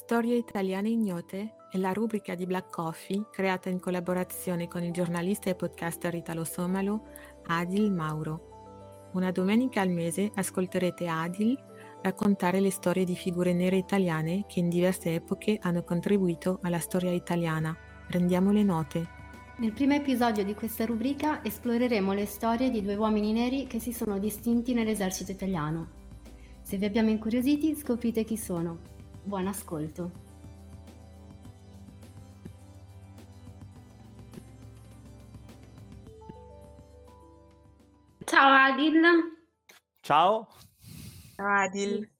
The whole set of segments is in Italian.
Storie italiane ignote è la rubrica di Black Coffee creata in collaborazione con il giornalista e podcaster italo-somalo Adil Mauro. Una domenica al mese ascolterete Adil raccontare le storie di figure nere italiane che in diverse epoche hanno contribuito alla storia italiana. Prendiamo le note. Nel primo episodio di questa rubrica esploreremo le storie di due uomini neri che si sono distinti nell'esercito italiano. Se vi abbiamo incuriositi, scoprite chi sono. Buon ascolto. Ciao Adil. Ciao. Ciao Adil.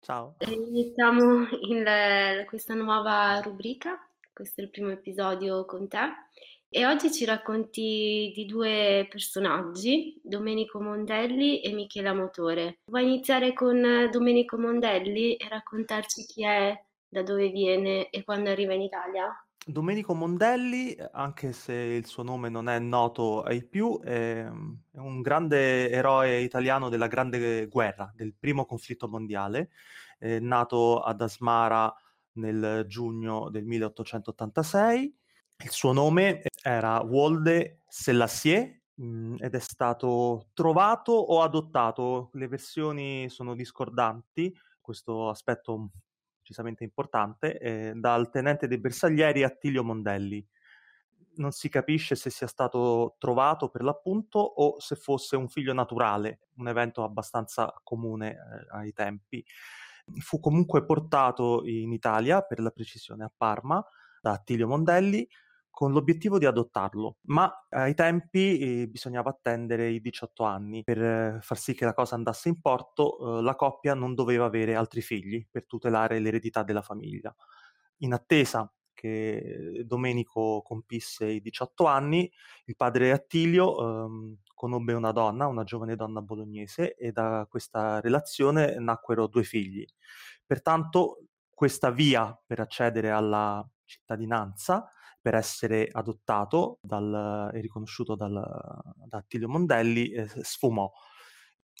Ciao. Iniziamo il, questa nuova rubrica, questo è il primo episodio con te e oggi ci racconti di due personaggi, Domenico Mondelli e Michela Motore. Vuoi iniziare con Domenico Mondelli e raccontarci chi è, da dove viene e quando arriva in Italia? Domenico Mondelli, anche se il suo nome non è noto ai più, è un grande eroe italiano della Grande Guerra, del primo conflitto mondiale, nato ad Asmara nel giugno del 1886 il suo nome era Wolde Selassie mhmm, ed è stato trovato o adottato. Le versioni sono discordanti, questo aspetto decisamente importante, eh, dal tenente dei bersaglieri Attilio Mondelli. Non si capisce se sia stato trovato per l'appunto o se fosse un figlio naturale, un evento abbastanza comune eh, ai tempi. Fu comunque portato in Italia, per la precisione a Parma, da Attilio Mondelli, con l'obiettivo di adottarlo, ma ai tempi eh, bisognava attendere i 18 anni per eh, far sì che la cosa andasse in porto, eh, la coppia non doveva avere altri figli per tutelare l'eredità della famiglia. In attesa che Domenico compisse i 18 anni, il padre Attilio ehm, conobbe una donna, una giovane donna bolognese, e da questa relazione nacquero due figli. Pertanto questa via per accedere alla cittadinanza per essere adottato dal, e riconosciuto dal, da Attilio Mondelli, eh, sfumò.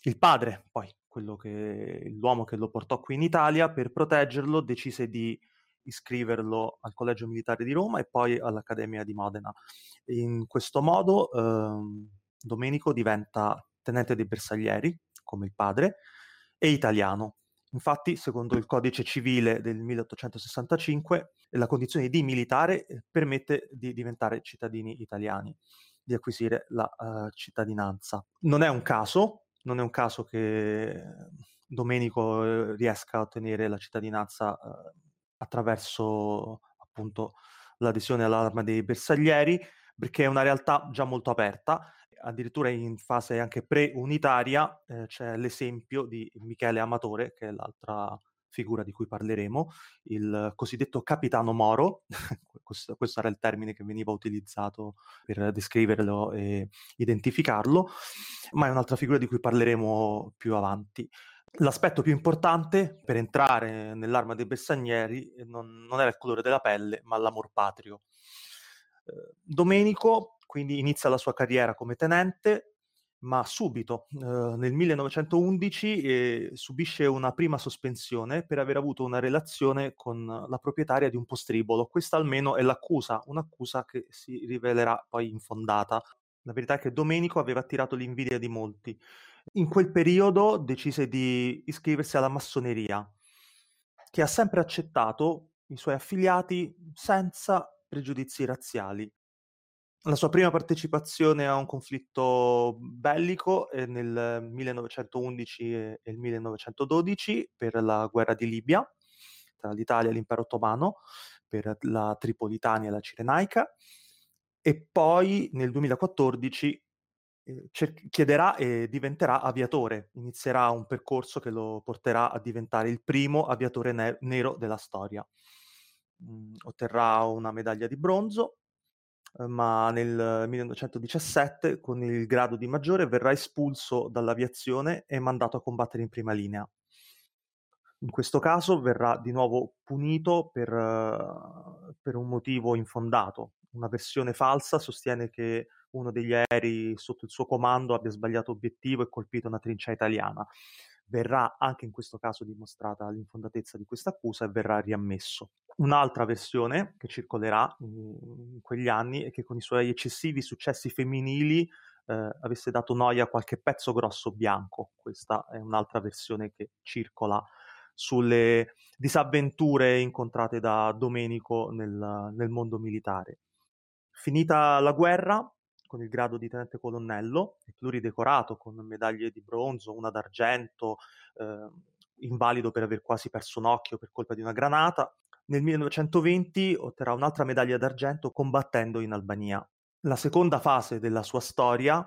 Il padre, poi, che, l'uomo che lo portò qui in Italia, per proteggerlo decise di iscriverlo al Collegio Militare di Roma e poi all'Accademia di Modena. In questo modo eh, Domenico diventa tenente dei bersaglieri, come il padre, e italiano. Infatti, secondo il codice civile del 1865, la condizione di militare eh, permette di diventare cittadini italiani, di acquisire la uh, cittadinanza. Non è un caso, non è un caso che Domenico eh, riesca a ottenere la cittadinanza uh, attraverso appunto l'adesione all'arma dei bersaglieri, perché è una realtà già molto aperta addirittura in fase anche pre-unitaria eh, c'è l'esempio di Michele Amatore, che è l'altra figura di cui parleremo, il cosiddetto capitano Moro, questo, questo, era il termine che veniva utilizzato per descriverlo e identificarlo, ma è un'altra figura di cui parleremo più avanti. L'aspetto più importante per entrare nell'arma dei Bersaglieri non, non era il colore della pelle, ma l'amor patrio. Eh, Domenico quindi inizia la sua carriera come tenente, ma subito, eh, nel 1911, eh, subisce una prima sospensione per aver avuto una relazione con la proprietaria di un postribolo. Questa almeno è l'accusa, un'accusa che si rivelerà poi infondata. La verità è che Domenico aveva attirato l'invidia di molti. In quel periodo decise di iscriversi alla massoneria, che ha sempre accettato i suoi affiliati senza pregiudizi razziali. La sua prima partecipazione a un conflitto bellico è nel 1911 e il 1912 per la guerra di Libia tra l'Italia e l'impero ottomano, per la Tripolitania e la Cirenaica, e poi nel 2014 eh, chiederà e diventerà aviatore, inizierà un percorso che lo porterà a diventare il primo aviatore ne- nero della storia. Mm, otterrà una medaglia di bronzo Ehm, ma nel 1917 con il grado di maggiore verrà espulso dall'aviazione e mandato a combattere in prima linea. In questo caso verrà di nuovo punito per, per un motivo infondato. Una versione falsa sostiene che uno degli aerei sotto il suo comando abbia sbagliato obiettivo e colpito una trincea italiana. verrà anche in questo caso dimostrata l'infondatezza di questa accusa e verrà riammesso. Un'altra versione che circolerà in quegli anni è che con i suoi eccessivi successi femminili eh, avesse dato noia a qualche pezzo grosso bianco. Questa è un'altra versione che circola sulle disavventure incontrate da Domenico nel, nel mondo militare. Finita la guerra, con il grado di tenente colonnello, pluridecorato con medaglie di bronzo, una d'argento, eh, invalido per aver quasi perso un occhio per colpa di una granata. Nel 1920 otterrà un'altra medaglia d'argento combattendo in Albania. La seconda fase della sua storia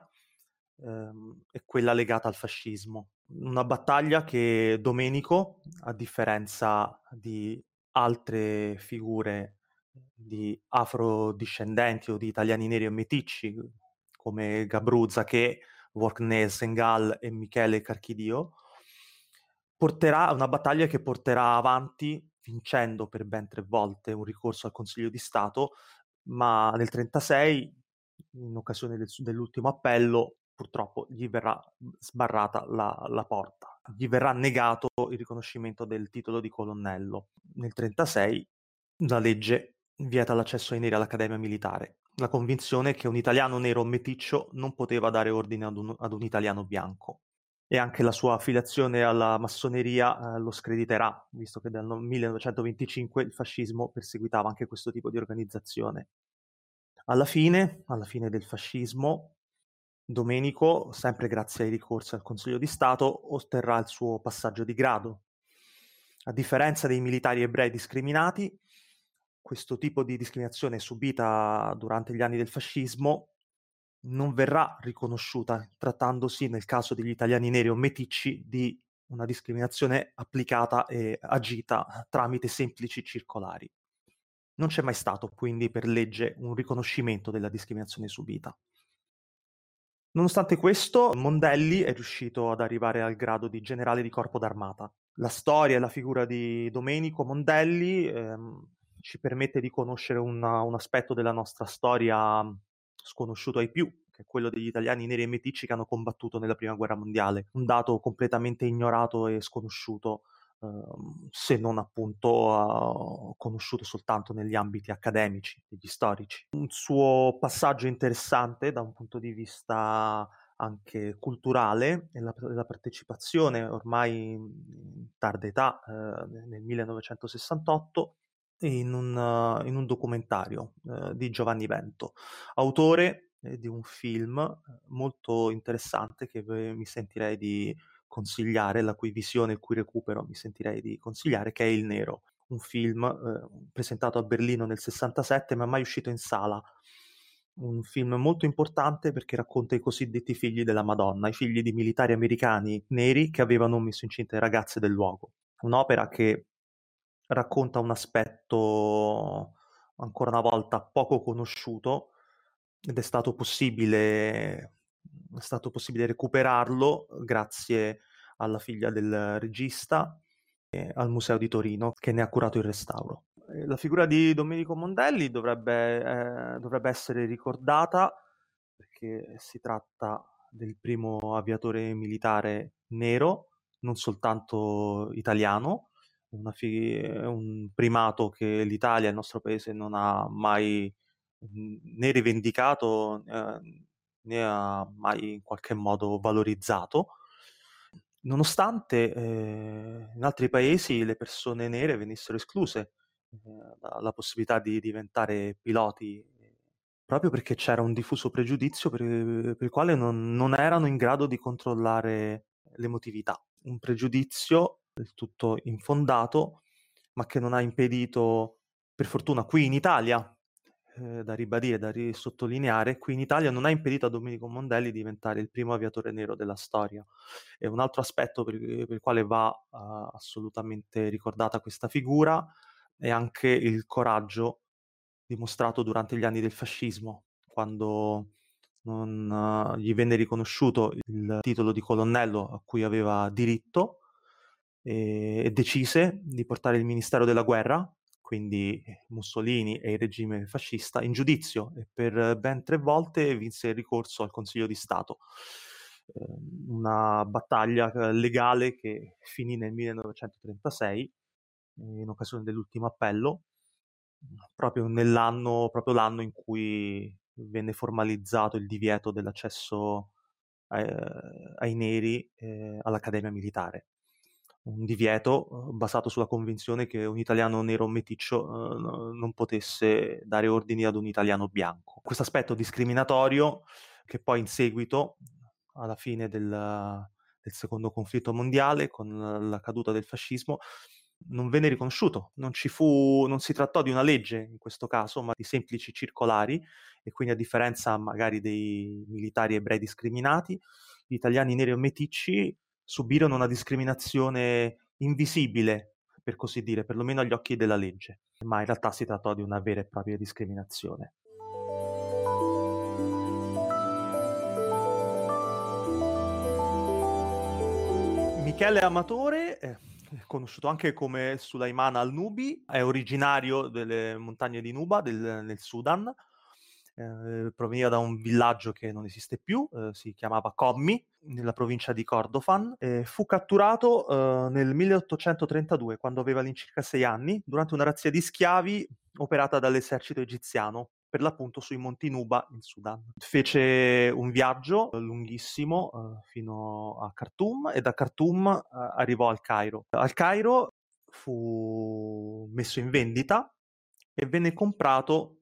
ehm, è quella legata al fascismo. Una battaglia che Domenico, a differenza di altre figure di afrodiscendenti o di italiani neri e meticci come Gabruzza che Vorknes Sengal e Michele Carchidio, porterà una battaglia che porterà avanti vincendo per ben tre volte un ricorso al Consiglio di Stato, ma nel 1936, in occasione del, dell'ultimo appello, purtroppo gli verrà sbarrata la, la, porta, gli verrà negato il riconoscimento del titolo di colonnello. Nel 1936 la legge vieta l'accesso ai neri all'Accademia Militare. La convinzione che un italiano nero meticcio non poteva dare ordine ad un, ad un italiano bianco. E anche la sua affiliazione alla massoneria eh, lo screditerà, visto che dal 1925 il fascismo perseguitava anche questo tipo di organizzazione. Alla fine, alla fine del fascismo, Domenico, sempre grazie ai ricorsi al Consiglio di Stato, otterrà il suo passaggio di grado. A differenza dei militari ebrei discriminati, questo tipo di discriminazione subita durante gli anni del fascismo non verrà riconosciuta, trattandosi nel caso degli italiani neri o meticci di una discriminazione applicata e agita tramite semplici circolari. Non c'è mai stato quindi per legge un riconoscimento della discriminazione subita. Nonostante questo, Mondelli è riuscito ad arrivare al grado di generale di corpo d'armata. La storia e la figura di Domenico Mondelli ehm, ci permette di conoscere una, un aspetto della nostra storia sconosciuto ai più, che è quello degli italiani neri e meticci che hanno combattuto nella prima guerra mondiale, un dato completamente ignorato e sconosciuto, ehm, se non appunto uh, conosciuto soltanto negli ambiti accademici, degli storici. Un suo passaggio interessante da un punto di vista anche culturale e la, la, partecipazione ormai in tarda età, eh, nel 1968, in un, in un documentario eh, di Giovanni Vento, autore eh, di un film eh, molto interessante che mi sentirei di consigliare, la cui visione, il cui recupero mi sentirei di consigliare, che è Il Nero, un film eh, presentato a Berlino nel 67 ma mai uscito in sala. Un film molto importante perché racconta i cosiddetti figli della Madonna, i figli di militari americani neri che avevano messo incinta le ragazze del luogo. Un'opera che racconta un aspetto ancora una volta poco conosciuto ed è stato possibile, è stato possibile recuperarlo grazie alla figlia del regista e al Museo di Torino che ne ha curato il restauro. La figura di Domenico Mondelli dovrebbe, eh, dovrebbe essere ricordata perché si tratta del primo aviatore militare nero, non soltanto italiano, fi- un primato che l'Italia, il nostro paese, non ha mai né rivendicato eh, né ha mai in qualche modo valorizzato. Nonostante eh, in altri paesi le persone nere venissero escluse eh, dalla possibilità di diventare piloti proprio perché c'era un diffuso pregiudizio per, per il quale non, non erano in grado di controllare l'emotività. Un pregiudizio del tutto infondato, ma che non ha impedito, per fortuna qui in Italia, eh, da ribadire, da risottolineare, qui in Italia non ha impedito a Domenico Mondelli di diventare il primo aviatore nero della storia. E un altro aspetto per, per il quale va uh, assolutamente ricordata questa figura è anche il coraggio dimostrato durante gli anni del fascismo, quando non uh, gli venne riconosciuto il titolo di colonnello a cui aveva diritto e decise di portare il Ministero della Guerra, quindi Mussolini e il regime fascista, in giudizio e per ben tre volte vinse il ricorso al Consiglio di Stato. ehm, una battaglia eh, legale che finì nel 1936 in occasione dell'ultimo appello, proprio nell'anno, proprio l'anno in cui venne formalizzato il divieto dell'accesso eh, ai neri eh, all'Accademia Militare. Un divieto eh, basato sulla convinzione che un italiano nero meticcio eh, non potesse dare ordini ad un italiano bianco. Questo aspetto discriminatorio che poi in seguito, alla fine del, del secondo conflitto mondiale, con la caduta del fascismo, non venne riconosciuto, non, fu, non, si trattò di una legge in questo caso, ma di semplici circolari e quindi a differenza magari dei militari ebrei discriminati, gli italiani neri o meticci subirono una discriminazione invisibile, per così dire, perlomeno agli occhi della legge, ma in realtà si trattò di una vera e propria discriminazione. Michele Amatore eh, conosciuto anche come Sulaiman al-Nubi, è originario delle montagne di Nuba del, nel Sudan, eh, proveniva da un villaggio che non esiste più, eh, si chiamava Commi, nella provincia di Kordofan. Eh, fu catturato eh, nel 1832, quando aveva all'incirca sei anni, durante una razzia di schiavi operata dall'esercito egiziano per l'appunto sui monti Nuba in Sudan. Fece un viaggio lunghissimo uh, fino a Khartoum e da Khartoum arrivò al Cairo. Al Cairo fu messo in vendita e venne comprato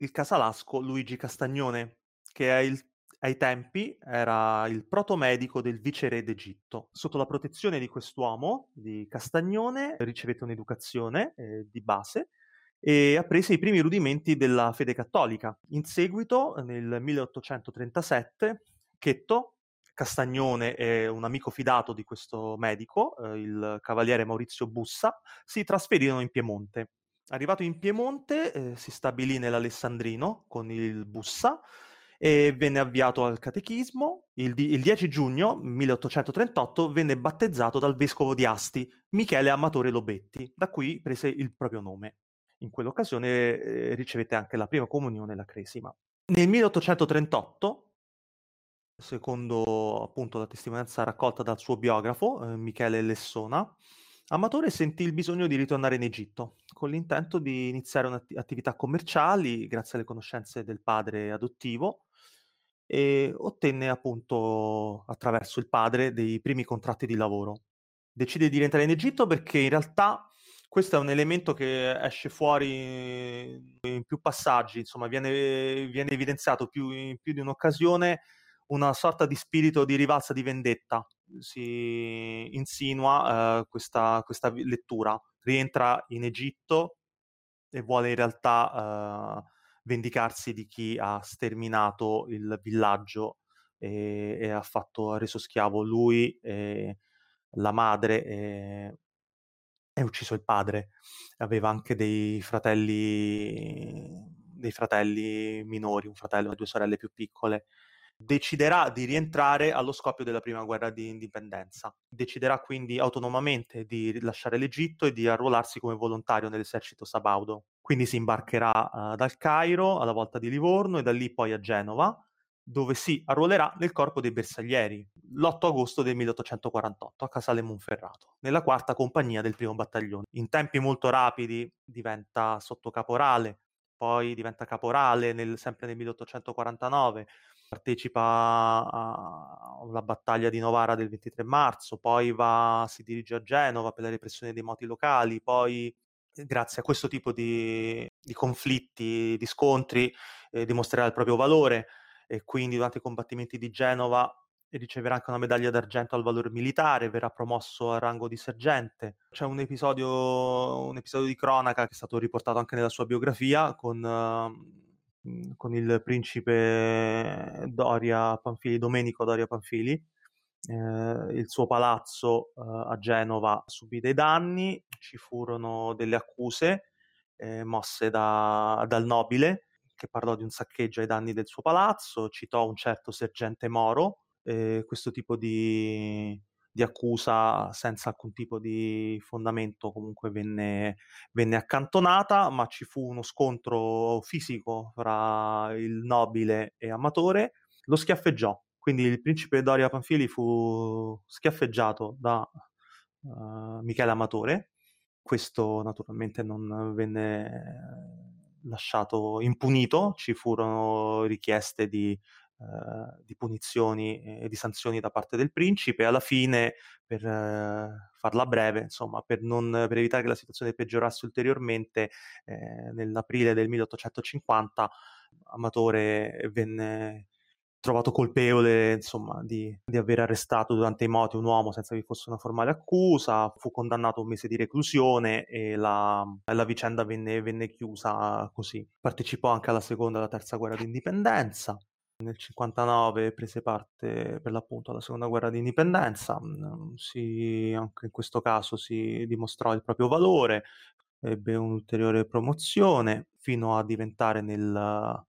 dal casalasco Luigi Castagnone, che il, ai tempi era il protomedico del viceré d'Egitto. Sotto la protezione di quest'uomo, di Castagnone, ricevette un'educazione eh, di base e apprese i primi rudimenti della fede cattolica. In seguito, nel 1837, Chetto, Castagnone e un amico fidato di questo medico, eh, il cavaliere Maurizio Bussa, si trasferirono in Piemonte. Arrivato in Piemonte, eh, si stabilì nell'Alessandrino con il Bussa e venne avviato al catechismo. Il, il 10 giugno 1838 venne battezzato dal vescovo di Asti, Michele Amatore Lobetti, da cui prese il proprio nome in quell'occasione eh, ricevette anche la prima comunione e la cresima. Nel 1838, secondo appunto la testimonianza raccolta dal suo biografo, eh, Michele Lessona, Amatore sentì il bisogno di ritornare in Egitto, con l'intento di iniziare attività commerciali grazie alle conoscenze del padre adottivo e ottenne appunto attraverso il padre dei primi contratti di lavoro. Decide di rientrare in Egitto perché in realtà questo è un elemento che esce fuori in più passaggi, insomma, viene, viene evidenziato più, in più di un'occasione una sorta di spirito di rivalsa di vendetta. Si insinua eh, questa, questa, lettura. Rientra in Egitto e vuole in realtà eh, vendicarsi di chi ha sterminato il villaggio e, e ha, fatto, ha reso schiavo lui, e la madre e e ucciso il padre. Aveva anche dei fratelli, dei fratelli minori, un fratello e due sorelle più piccole. Deciderà di rientrare allo scoppio della prima guerra di indipendenza. Deciderà quindi autonomamente di lasciare l'Egitto e di arruolarsi come volontario nell'esercito sabaudo. Quindi si imbarcherà uh, dal Cairo alla volta di Livorno e da lì poi a Genova, dove si arruolerà nel corpo dei bersaglieri l'8 agosto del 1848 a Casale Monferrato, nella quarta compagnia del primo battaglione. In tempi molto rapidi diventa sottocaporale, poi diventa caporale nel, sempre nel 1849, partecipa alla battaglia di Novara del 23 marzo, poi va, si dirige a Genova per la repressione dei moti locali, poi grazie a questo tipo di, di conflitti, di scontri, eh, dimostrerà il proprio valore e quindi durante i combattimenti di Genova riceverà anche una medaglia d'argento al valore militare, verrà promosso al rango di sergente. C'è un episodio, un episodio di cronaca che è stato riportato anche nella sua biografia con, uh, con il principe Doria Panfili, Domenico Doria Panfili. Eh, il suo palazzo uh, a Genova subì dei danni, ci furono delle accuse eh, mosse da, dal nobile che parlò di un saccheggio ai danni del suo palazzo, citò un certo sergente Moro, eh, questo tipo di, di, accusa senza alcun tipo di fondamento comunque venne, venne accantonata, ma ci fu uno scontro fisico fra il nobile e Amatore, lo schiaffeggiò Quindi il principe Doria Panfili fu schiaffeggiato da uh, Michele Amatore. Questo naturalmente non venne lasciato impunito, ci furono richieste di di punizioni e di sanzioni da parte del principe. Alla fine, per eh, farla breve, insomma, per, non, per, evitare che la situazione peggiorasse ulteriormente, eh, nell'aprile del 1850 Amatore venne trovato colpevole insomma, di, di, aver arrestato durante i moti un uomo senza che vi fosse una formale accusa, fu condannato a un mese di reclusione e la, la vicenda venne, venne, chiusa così. Partecipò anche alla seconda e alla terza guerra d'indipendenza. Nel 59 prese parte per l'appunto alla seconda guerra di indipendenza, mm, si, anche in questo caso si dimostrò il proprio valore, ebbe un'ulteriore promozione fino a diventare nel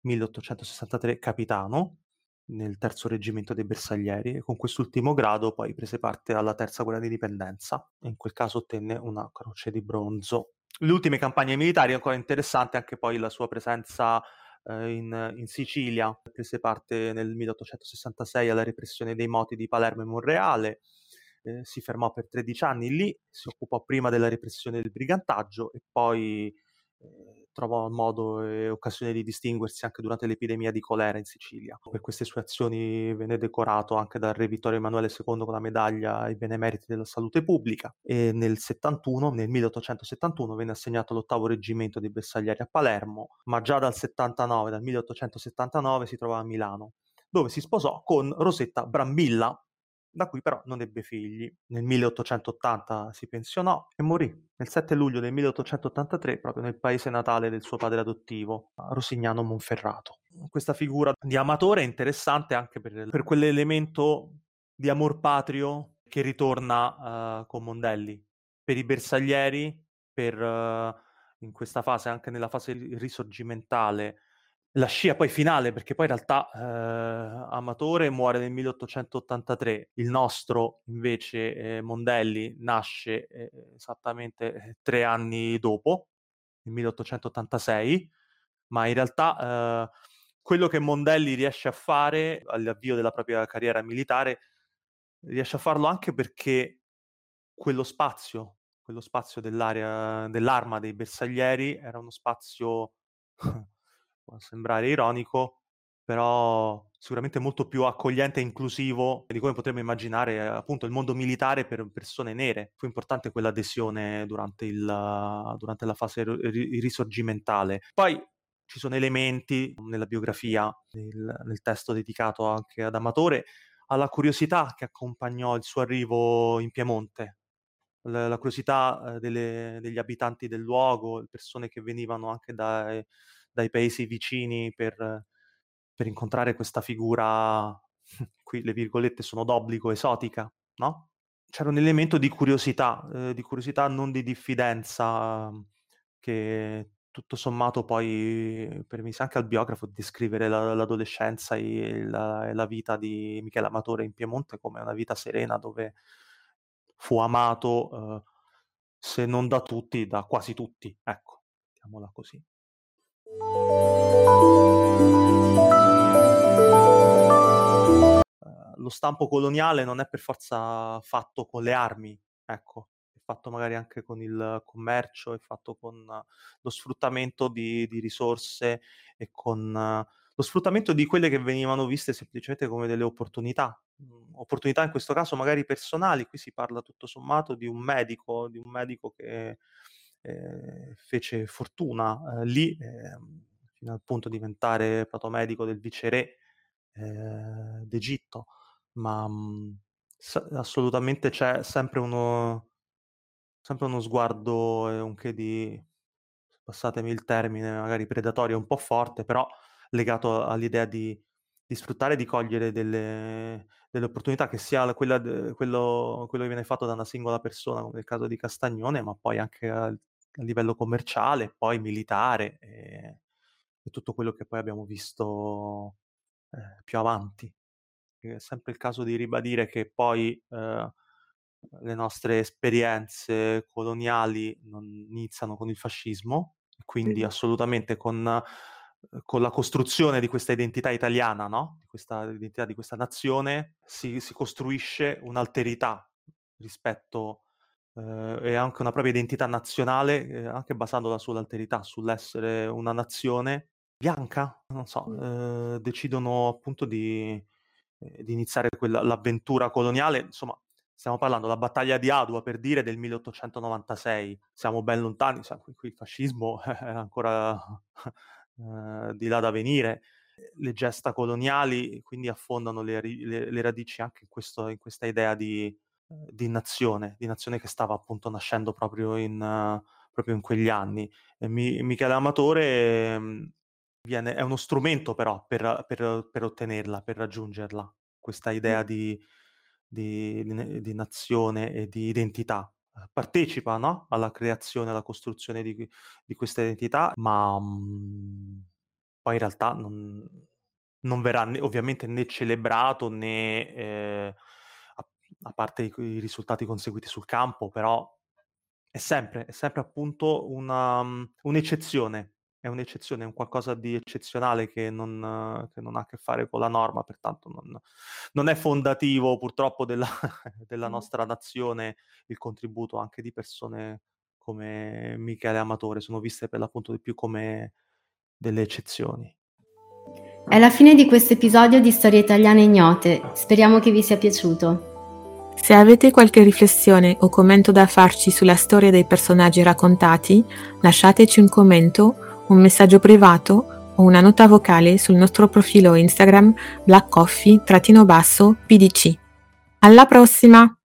1863 capitano nel terzo reggimento dei bersaglieri e con quest'ultimo grado poi prese parte alla terza guerra di indipendenza e in quel caso ottenne una croce di bronzo. Le ultime campagne militari, ancora interessante anche poi la sua presenza in, in, Sicilia, prese parte nel 1866 alla repressione dei moti di Palermo e Monreale, eh, si fermò per 13 anni lì, si occupò prima della repressione del brigantaggio e poi eh, trovò modo e occasione di distinguersi anche durante l'epidemia di colera in Sicilia. Per queste sue azioni venne decorato anche dal re Vittorio Emanuele II con la medaglia ai benemeriti della salute pubblica e nel 71, nel 1871 venne assegnato all'ottavo reggimento dei bersaglieri a Palermo, ma già dal 79, dal 1879 si trovava a Milano, dove si sposò con Rosetta Brambilla, da cui però non ebbe figli. Nel 1880 si pensionò e morì nel 7 luglio del 1883 proprio nel paese natale del suo padre adottivo, Rosignano Monferrato. Questa figura di amatore è interessante anche per, per quell'elemento di amor patrio che ritorna uh, con Mondelli. Per i bersaglieri, per uh, in questa fase, anche nella fase risorgimentale, la scia poi finale, perché poi in realtà eh, Amatore muore nel 1883, il nostro invece eh, Mondelli nasce eh, esattamente eh, tre anni dopo, nel 1886, ma in realtà eh, quello che Mondelli riesce a fare all'avvio della propria carriera militare, riesce a farlo anche perché quello spazio, quello spazio dell'area, dell'arma dei bersaglieri era uno spazio può sembrare ironico, però sicuramente molto più accogliente e inclusivo di come potremmo immaginare appunto il mondo militare per persone nere. Fu importante quell'adesione durante, il, durante la fase risorgimentale. Poi ci sono elementi nella biografia, nel, nel testo dedicato anche ad Amatore, alla curiosità che accompagnò il suo arrivo in Piemonte, la, curiosità eh, delle, degli abitanti del luogo, persone che venivano anche dai dai paesi vicini per, per incontrare questa figura, qui le virgolette sono d'obbligo, esotica, no? C'era un elemento di curiosità, eh, di curiosità non di diffidenza, che tutto sommato poi permise anche al biografo di descrivere la, l'adolescenza e la, la, vita di Michele Amatore in Piemonte come una vita serena dove fu amato, eh, se non da tutti, da quasi tutti, ecco, mettiamola così. Ehm, lo stampo coloniale non è per forza fatto con le armi, ecco, è fatto magari anche con il commercio, è fatto con lo sfruttamento di, di risorse e con lo sfruttamento di quelle che venivano viste semplicemente come delle opportunità, mhmm, opportunità in questo caso magari personali, qui si parla tutto sommato di un medico, di un medico che eh, fece fortuna eh, lì, eh, fino al punto di diventare protomedico del viceré eh, d'Egitto, ma mh, mm, s- assolutamente c'è sempre uno, sempre uno sguardo e un che di, passatemi il termine, magari predatorio un po' forte, però legato all'idea di, di sfruttare di cogliere delle, delle opportunità, che sia quella, quello, quello, che viene fatto da una singola persona, come nel caso di Castagnone, ma poi anche a, a livello commerciale, poi militare e, e, tutto quello che poi abbiamo visto eh, più avanti. È sempre il caso di ribadire che poi eh, le nostre esperienze coloniali non iniziano con il fascismo, quindi assolutamente con con la costruzione di questa identità italiana, no? di questa identità di questa nazione, si, si costruisce un'alterità rispetto eh, e anche una propria identità nazionale, eh, anche basandola sull'alterità, sull'essere una nazione bianca, non so, eh, decidono appunto di, eh, di iniziare quella, l'avventura coloniale, insomma, stiamo parlando della battaglia di Adua per dire del 1896, siamo ben lontani, qui, qui il fascismo è ancora eh, di là da venire, le gesta coloniali quindi affondano le, le, le radici anche in, questo, in, questa idea di, di, nazione, di nazione che stava appunto nascendo proprio in, uh, proprio in quegli anni. E mi, Michele Amatore mh, viene, è uno strumento però per, per, per, ottenerla, per raggiungerla, questa idea di, di, di nazione e di identità partecipa no? alla creazione, alla costruzione di, di questa identità, ma mh, poi in realtà non, non verrà né, ovviamente né celebrato né, eh, a, parte i, i, risultati conseguiti sul campo, però è sempre, è sempre appunto una, un'eccezione è un'eccezione, è un qualcosa di eccezionale che non, che non, ha a che fare con la norma, pertanto non, non è fondativo purtroppo della, della, nostra nazione il contributo anche di persone come Michele Amatore, sono viste per l'appunto di più come delle eccezioni. È la fine di questo episodio di Storie Italiane Ignote, speriamo che vi sia piaciuto. Se avete qualche riflessione o commento da farci sulla storia dei personaggi raccontati, lasciateci un commento un messaggio privato o una nota vocale sul nostro profilo Instagram blackcoffee-pdc. Alla prossima!